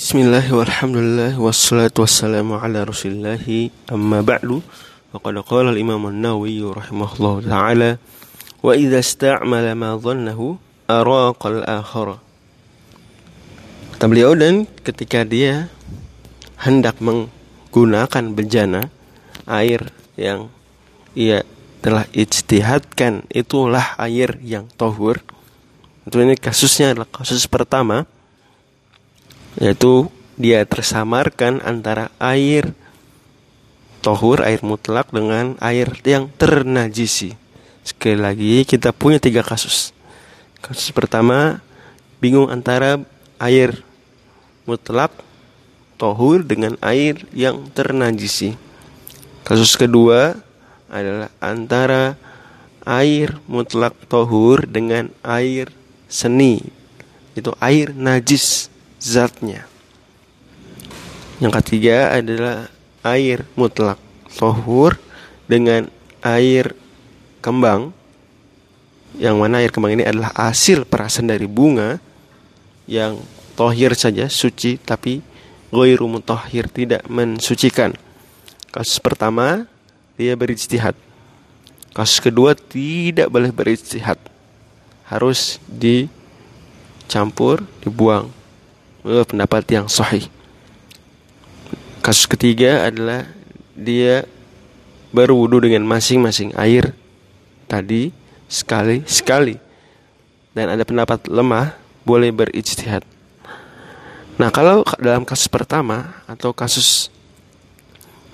Bismillah walhamdulillah wassalatu wassalamu ala rasulillahi. Amma ba'du. Waqad qala al-imam an-nawawi rahimahullah ta'ala Wa idha sta'mala ma dhannahu araqa al-akhara. Kata beliau dan ketika dia hendak menggunakan bejana air yang ia telah ijtihadkan itulah air yang tohur. Itu ini kasusnya adalah kasus pertama yaitu dia tersamarkan antara air tohur air mutlak dengan air yang ternajisi. Sekali lagi kita punya tiga kasus. Kasus pertama bingung antara air mutlak tohur dengan air yang ternajisi. Kasus kedua adalah antara air mutlak tohur dengan air seni itu air najis zatnya. Yang ketiga adalah air mutlak tohur dengan air kembang. Yang mana air kembang ini adalah hasil perasan dari bunga yang tohir saja suci tapi goiru mutahhir tidak mensucikan. Kasus pertama dia berijtihad. Kasus kedua tidak boleh berijtihad. Harus dicampur, dibuang. Menurut pendapat yang sahih. Kasus ketiga adalah dia berwudu dengan masing-masing air tadi sekali sekali dan ada pendapat lemah boleh berijtihad. Nah, kalau dalam kasus pertama atau kasus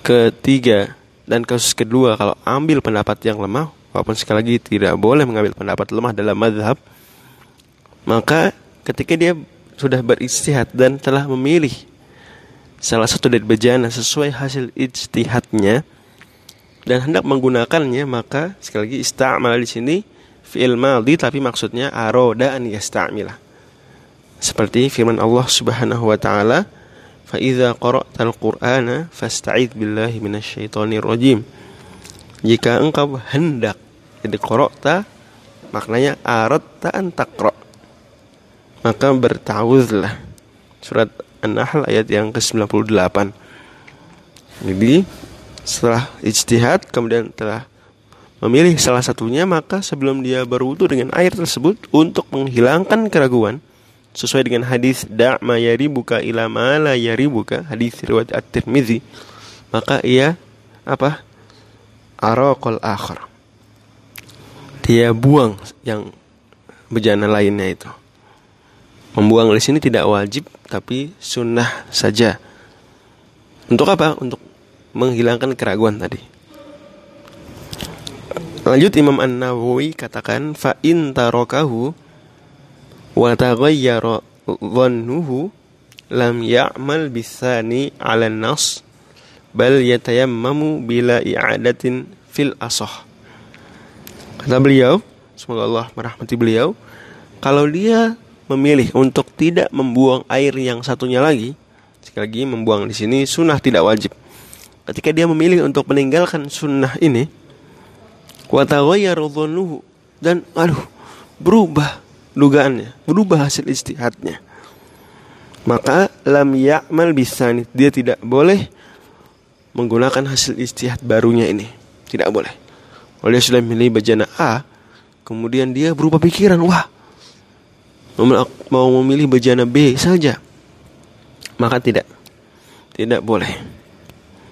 ketiga dan kasus kedua kalau ambil pendapat yang lemah walaupun sekali lagi tidak boleh mengambil pendapat lemah dalam madhab maka ketika dia sudah beristihad dan telah memilih salah satu dari bejana sesuai hasil ijtihadnya dan hendak menggunakannya maka sekali lagi ista'mal di sini fi'il madhi tapi maksudnya aroda an yasta'milah seperti firman Allah Subhanahu wa taala fa idza qara'tal qur'ana fasta'id billahi minasyaitonir rajim jika engkau hendak jadi korokta maknanya aratta an takro. Maka bertawuzlah. Surat An-Nahl ayat yang ke-98. Jadi setelah ijtihad kemudian telah memilih salah satunya maka sebelum dia berwudu dengan air tersebut untuk menghilangkan keraguan sesuai dengan hadis da' ma buka ila ma la buka hadis riwayat At-Tirmizi maka ia apa araqal akhar dia buang yang bejana lainnya itu. Membuang di sini tidak wajib tapi sunnah saja. Untuk apa? Untuk menghilangkan keraguan tadi. Lanjut Imam An-Nawawi katakan fa in tarakahu wa taghayyara dhannuhu lam ya'mal bisani 'ala nas bal yatayammamu bila i'adatin fil asah Kata beliau, semoga Allah merahmati beliau, kalau dia memilih untuk tidak membuang air yang satunya lagi, sekali lagi membuang di sini sunnah tidak wajib. Ketika dia memilih untuk meninggalkan sunnah ini, dan aduh berubah dugaannya, berubah hasil istihadnya. Maka lam ya'mal bisani, dia tidak boleh menggunakan hasil istihad barunya ini. Tidak boleh. Dia sudah memilih bejana A, kemudian dia berubah pikiran, wah, mau memilih bejana B saja, maka tidak, tidak boleh.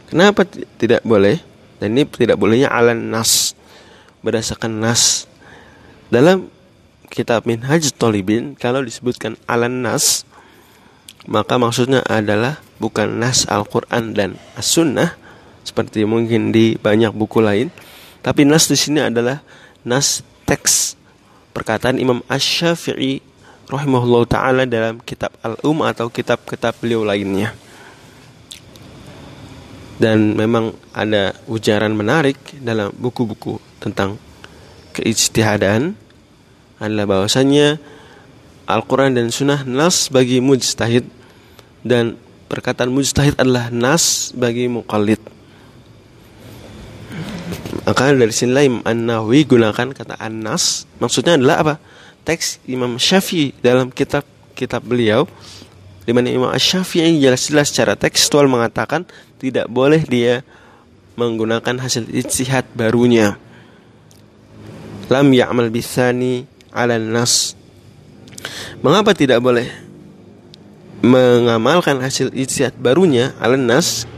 Kenapa tidak boleh? Dan ini tidak bolehnya alan nas, berdasarkan nas. Dalam kitab Minhaj Tolibin, kalau disebutkan alan nas, maka maksudnya adalah bukan nas Al-Quran dan As-Sunnah, seperti mungkin di banyak buku lain, tapi nas di sini adalah nas teks perkataan Imam Ash-Syafi'i rahimahullah taala dalam kitab Al-Um atau kitab-kitab beliau lainnya. Dan memang ada ujaran menarik dalam buku-buku tentang keijtihadan adalah bahwasanya Al-Quran dan Sunnah nas bagi mujtahid dan perkataan mujtahid adalah nas bagi muqallid. Maka dari sinilah Imam An-Nawawi gunakan kata An-Nas Maksudnya adalah apa? Teks Imam Syafi'i dalam kitab kitab beliau di mana Imam Asy-Syafi'i jelas-jelas secara tekstual mengatakan tidak boleh dia menggunakan hasil ijtihad barunya. Lam ya'mal bisani 'ala nas. Mengapa tidak boleh mengamalkan hasil ijtihad barunya 'ala nas?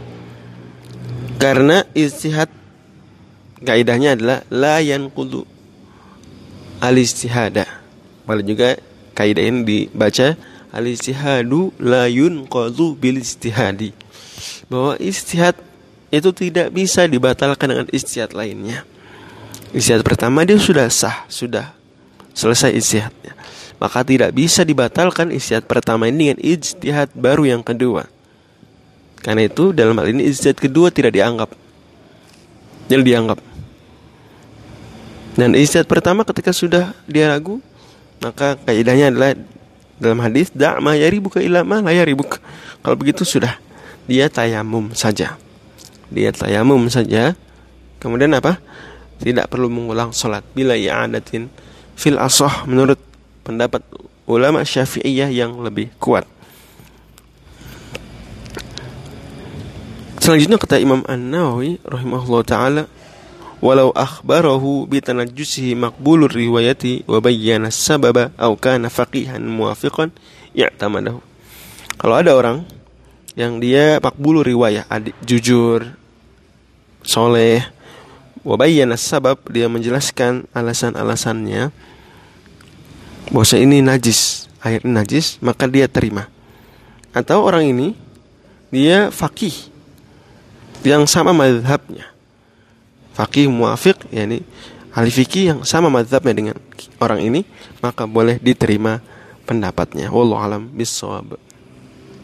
Karena ijtihad kaidahnya adalah la yanqudu al-ijtihada. Malah juga kaidah ini dibaca al-ijtihadu la yunqadhu bil ijtihadi. Bahwa istihad itu tidak bisa dibatalkan dengan istihad lainnya. Istihad pertama dia sudah sah, sudah selesai istihadnya. Maka tidak bisa dibatalkan istihad pertama ini dengan ijtihad baru yang kedua. Karena itu dalam hal ini ijtihad kedua tidak dianggap. Jadi dianggap. Dan ijtihad pertama ketika sudah dia ragu, maka kaidahnya adalah dalam hadis da' ma yaribuka ila ma la yaribuk. Kalau begitu sudah dia tayamum saja. Dia tayamum saja. Kemudian apa? Tidak perlu mengulang salat bila i'adatin fil asah menurut pendapat ulama Syafi'iyah yang lebih kuat. Selanjutnya kata Imam An-Nawawi rahimahullah taala walau akhbarahu bitanajjusihi maqbulur riwayati wa bayyana sababa aw kana faqihan muwafiqan i'tamadahu. Kalau ada orang yang dia makbulu riwayah, adik, jujur, soleh, wa bayyana sabab dia menjelaskan alasan-alasannya bahwa ini najis, air najis, maka dia terima. Atau orang ini dia fakih yang sama madhabnya fakih muafiq yakni ahli fikih yang sama mazhabnya dengan orang ini maka boleh diterima pendapatnya. Wallahu alam bisawab